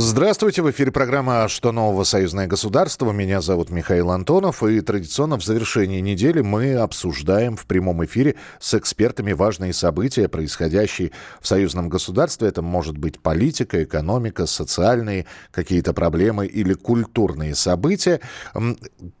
Здравствуйте, в эфире программа «Что нового? Союзное государство». Меня зовут Михаил Антонов, и традиционно в завершении недели мы обсуждаем в прямом эфире с экспертами важные события, происходящие в союзном государстве. Это может быть политика, экономика, социальные какие-то проблемы или культурные события.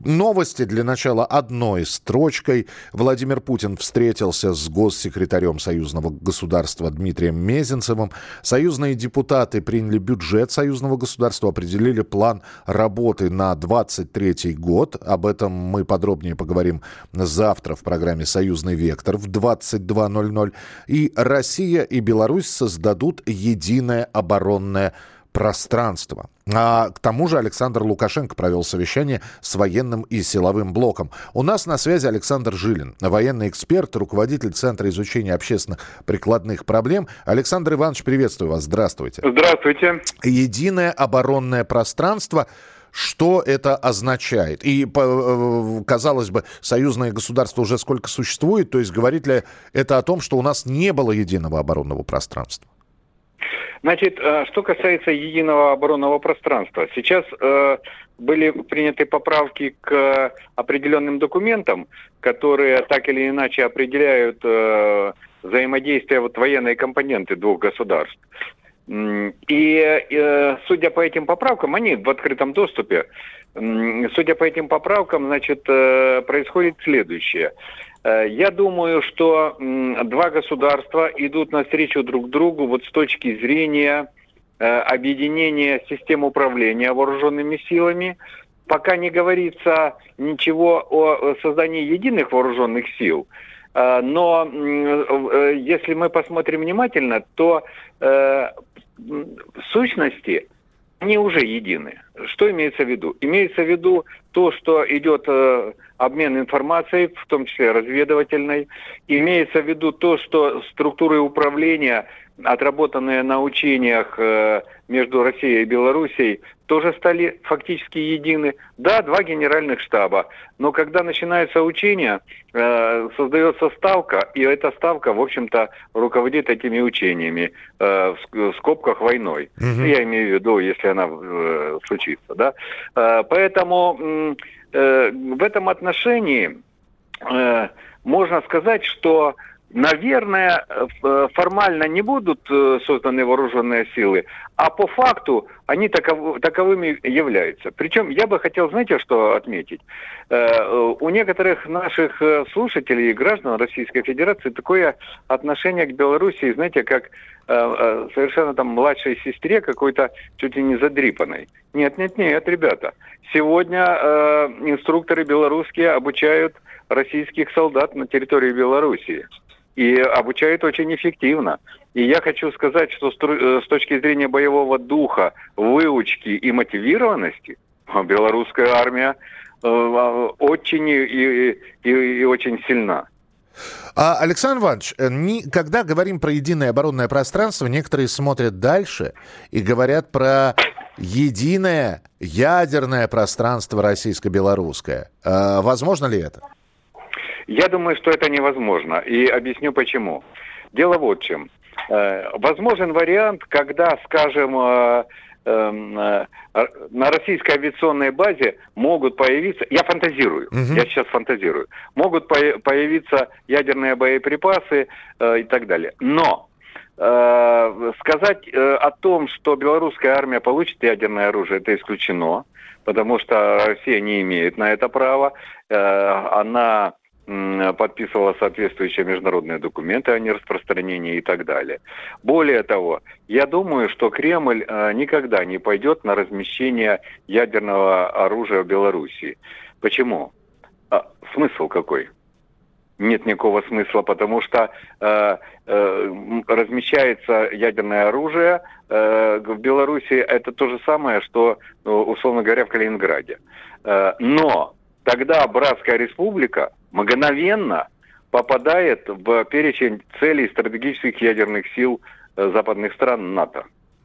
Новости для начала одной строчкой. Владимир Путин встретился с госсекретарем союзного государства Дмитрием Мезенцевым. Союзные депутаты приняли бюджет союзного государства определили план работы на 23 год. Об этом мы подробнее поговорим завтра в программе «Союзный вектор» в 22.00. И Россия и Беларусь создадут единое оборонное пространство. А к тому же Александр Лукашенко провел совещание с военным и силовым блоком. У нас на связи Александр Жилин, военный эксперт, руководитель Центра изучения общественных прикладных проблем. Александр Иванович, приветствую вас. Здравствуйте. Здравствуйте. Единое оборонное пространство что это означает? И, э, казалось бы, союзное государство уже сколько существует, то есть говорит ли это о том, что у нас не было единого оборонного пространства? Значит, э, что касается единого оборонного пространства, сейчас э, были приняты поправки к определенным документам, которые так или иначе определяют э, взаимодействие вот военной компоненты двух государств. И судя по этим поправкам, они в открытом доступе, судя по этим поправкам, значит, происходит следующее. Э, я думаю, что два государства идут навстречу друг другу вот с точки зрения э, объединения систем управления вооруженными силами. Пока не говорится ничего о создании единых вооруженных сил, э, но если мы посмотрим внимательно, то в сущности они уже едины. Что имеется в виду? Имеется в виду то, что идет э, обмен информацией, в том числе разведывательной. Имеется в виду то, что структуры управления, отработанные на учениях э, между Россией и Белоруссией, тоже стали фактически едины. Да, два генеральных штаба, но когда начинается учение, э, создается ставка, и эта ставка, в общем-то, руководит этими учениями, э, в скобках войной. Угу. Я имею в виду, если она э, случится. Да? Э, поэтому э, в этом отношении э, можно сказать, что наверное, формально не будут созданы вооруженные силы, а по факту они таков, таковыми являются. Причем я бы хотел, знаете, что отметить? Э, у некоторых наших слушателей и граждан Российской Федерации такое отношение к Белоруссии, знаете, как совершенно там младшей сестре какой-то чуть ли не задрипанной. Нет, нет, нет, ребята. Сегодня инструкторы белорусские обучают российских солдат на территории Белоруссии и обучают очень эффективно. И я хочу сказать, что э, с точки зрения боевого духа, выучки и мотивированности, белорусская армия э, а, очень и, и, и очень сильна. А, Александр Иванович, э, когда говорим про единое оборонное пространство, некоторые смотрят дальше и говорят про единое ядерное пространство российско-белорусское. А, возможно ли это? Я думаю, что это невозможно. И объясню почему. Дело вот в чем. Э, возможен вариант, когда, скажем, э, эм, э, на российской авиационной базе могут появиться, я фантазирую, угу. я сейчас фантазирую, могут появиться ядерные боеприпасы и так далее. Но сказать о том, что белорусская армия получит ядерное оружие, это исключено, потому что Россия не имеет на это права. Она подписывала соответствующие международные документы о нераспространении и так далее. Более того, я думаю, что Кремль э, никогда не пойдет на размещение ядерного оружия в Белоруссии. Почему? А, смысл какой? Нет никакого смысла, потому что э, э, размещается ядерное оружие э, в Беларуси. Это то же самое, что, ну, условно говоря, в Калининграде. Э, но тогда Братская республика мгновенно попадает в перечень целей стратегических ядерных сил э, западных стран НАТО.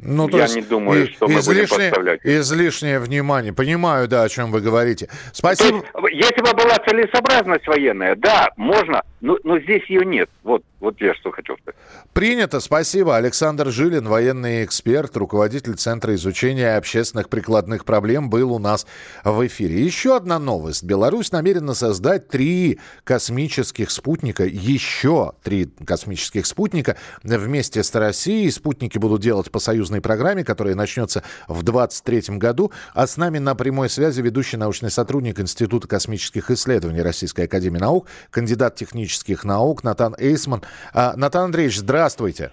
Ну, Я не думаю, что мы излишне, будем подставлять. Излишнее внимание. Понимаю, да, о чем вы говорите. Спасибо. есть, если бы была целесообразность военная, да, можно, но, но здесь ее нет. Вот, вот я что хотел сказать. Принято, спасибо. Александр Жилин, военный эксперт, руководитель Центра изучения общественных прикладных проблем, был у нас в эфире. Еще одна новость. Беларусь намерена создать три космических спутника, еще три космических спутника вместе с Россией. Спутники будут делать по союзной программе, которая начнется в 2023 году. А с нами на прямой связи ведущий научный сотрудник Института космических исследований Российской Академии Наук, кандидат технических наук Натан Эйсман. А, Натан Андреевич, здравствуйте.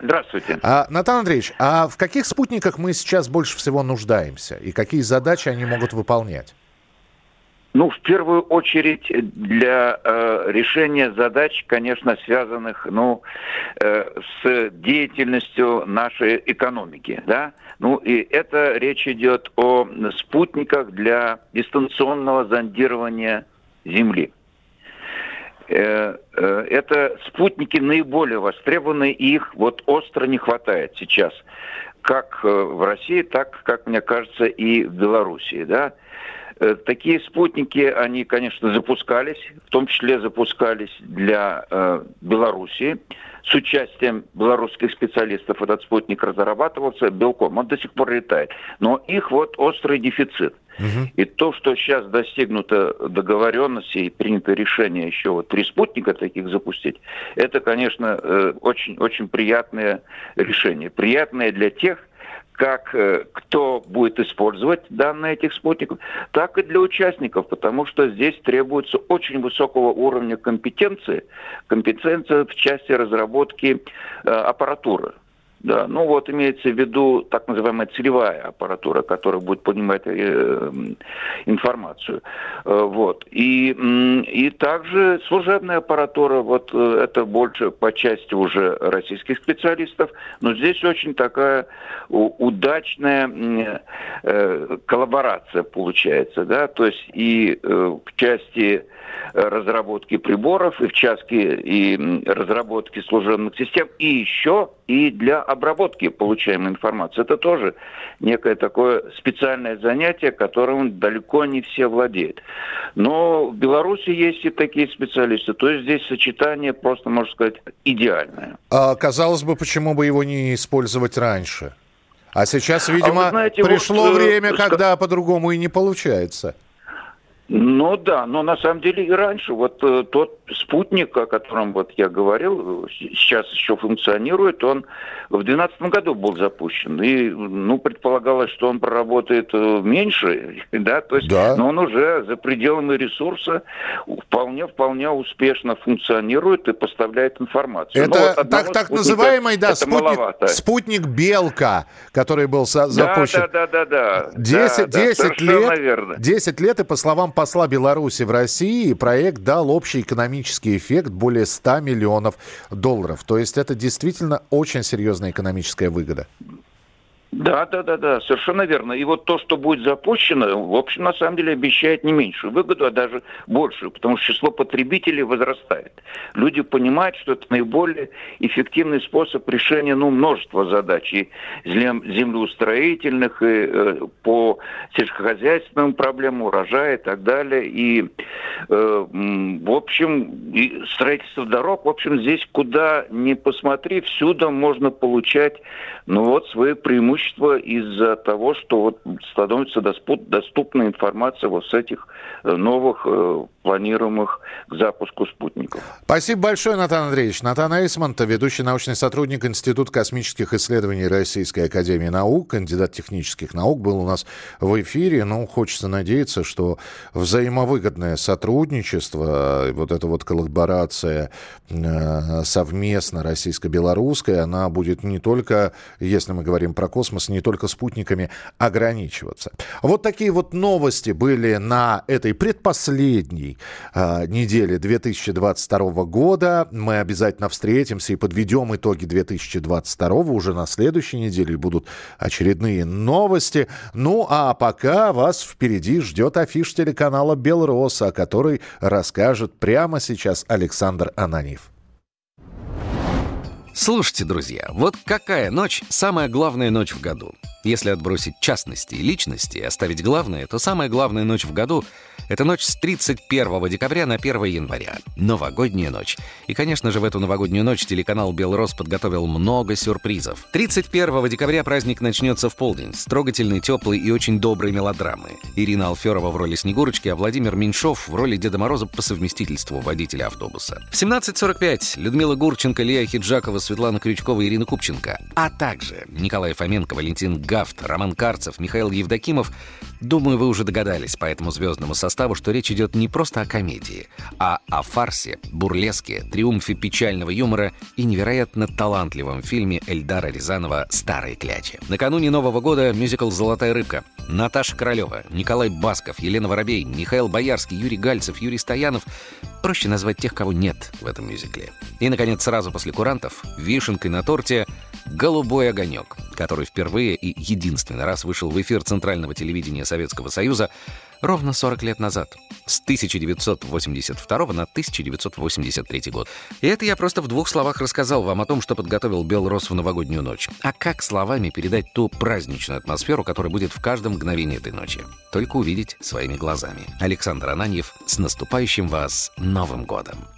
Здравствуйте. А, Натан Андреевич, а в каких спутниках мы сейчас больше всего нуждаемся? И какие задачи они могут выполнять? Ну, в первую очередь для э, решения задач, конечно, связанных, ну, э, с деятельностью нашей экономики, да. Ну, и это речь идет о спутниках для дистанционного зондирования Земли. Э, э, это спутники наиболее востребованы, и их вот остро не хватает сейчас, как э, в России, так, как мне кажется, и в Белоруссии, да. Такие спутники, они, конечно, запускались, в том числе запускались для э, Белоруссии с участием белорусских специалистов. Этот спутник разрабатывался белком, он до сих пор летает. Но их вот острый дефицит – и то, что сейчас достигнуто договоренности и принято решение еще вот три спутника таких запустить, это, конечно, очень-очень э, приятное решение. Приятное для тех, как э, кто будет использовать данные этих спутников, так и для участников, потому что здесь требуется очень высокого уровня компетенции, компетенция в части разработки э, аппаратуры. Да, ну вот имеется в виду так называемая целевая аппаратура, которая будет поднимать э, информацию. Э, вот. И, и также служебная аппаратура, вот э, это больше по части уже российских специалистов, но здесь очень такая удачная э, коллаборация получается, да, то есть и э, в части разработки приборов, и в части и разработки служебных систем, и еще и для обработки получаемой информации. Это тоже некое такое специальное занятие, которым далеко не все владеют. Но в Беларуси есть и такие специалисты. То есть здесь сочетание просто, можно сказать, идеальное. А, казалось бы, почему бы его не использовать раньше? А сейчас, видимо, а знаете, пришло вот, э, время, когда по-другому и не получается. Ну да, но на самом деле и раньше. Вот э, тот спутник, о котором вот я говорил, сейчас еще функционирует, он в 2012 году был запущен. И, ну, предполагалось, что он проработает э, меньше, да, то есть, да. но он уже за пределами ресурса вполне-вполне успешно функционирует и поставляет информацию. Это ну, вот так, так называемый, да, спутник, спутник Белка, который был запущен. Да, да, да, да. 10, да, 10 да, лет, верно. 10 лет, и по словам посла Беларуси в России, проект дал общий экономический эффект более 100 миллионов долларов. То есть это действительно очень серьезная экономическая выгода. Да, да, да, да, совершенно верно. И вот то, что будет запущено, в общем, на самом деле обещает не меньшую выгоду, а даже большую, потому что число потребителей возрастает. Люди понимают, что это наиболее эффективный способ решения ну, множества задач, и землеустроительных, и э, по сельскохозяйственным проблемам, урожая и так далее. И, э, в общем, и строительство дорог, в общем, здесь куда ни посмотри, всюду можно получать ну, вот, свои преимущества преимущество из-за того, что вот становится доступна информация вот с этих э, новых э, планируемых к запуску спутников. Спасибо большое, Натан Андреевич. Натан Эйсмонт, ведущий научный сотрудник Института космических исследований Российской Академии Наук, кандидат технических наук, был у нас в эфире. Ну, хочется надеяться, что взаимовыгодное сотрудничество, вот эта вот коллаборация э, совместно российско-белорусская, она будет не только, если мы говорим про космос, не только спутниками ограничиваться. Вот такие вот новости были на этой предпоследней э, неделе 2022 года. Мы обязательно встретимся и подведем итоги 2022 уже на следующей неделе. Будут очередные новости. Ну, а пока вас впереди ждет афиш телеканала «Белрос», о которой расскажет прямо сейчас Александр Ананьев. Слушайте, друзья, вот какая ночь — самая главная ночь в году? Если отбросить частности и личности и оставить главное, то самая главная ночь в году Это ночь с 31 декабря на 1 января. Новогодняя ночь. И, конечно же, в эту новогоднюю ночь телеканал «Белрос» подготовил много сюрпризов. 31 декабря праздник начнется в полдень. С трогательной, теплой и очень доброй мелодрамы. Ирина Алферова в роли Снегурочки, а Владимир Меньшов в роли Деда Мороза по совместительству водителя автобуса. В 17.45 Людмила Гурченко, Лия Хиджакова, Светлана Крючкова Ирина Купченко. А также Николай Фоменко, Валентин Гафт, Роман Карцев, Михаил Евдокимов. Думаю, вы уже догадались по этому звездному составу, что речь идет не просто о комедии, а о фарсе, бурлеске, триумфе печального юмора и невероятно талантливом фильме Эльдара Рязанова «Старые клячи». Накануне Нового года мюзикл «Золотая рыбка». Наташа Королева, Николай Басков, Елена Воробей, Михаил Боярский, Юрий Гальцев, Юрий Стоянов. Проще назвать тех, кого нет в этом мюзикле. И, наконец, сразу после курантов, вишенкой на торте «Голубой огонек», который впервые и единственный раз вышел в эфир Центрального телевидения Советского Союза ровно 40 лет назад, с 1982 на 1983 год. И это я просто в двух словах рассказал вам о том, что подготовил Белрос в новогоднюю ночь. А как словами передать ту праздничную атмосферу, которая будет в каждом мгновении этой ночи? Только увидеть своими глазами. Александр Ананьев, с наступающим вас Новым годом!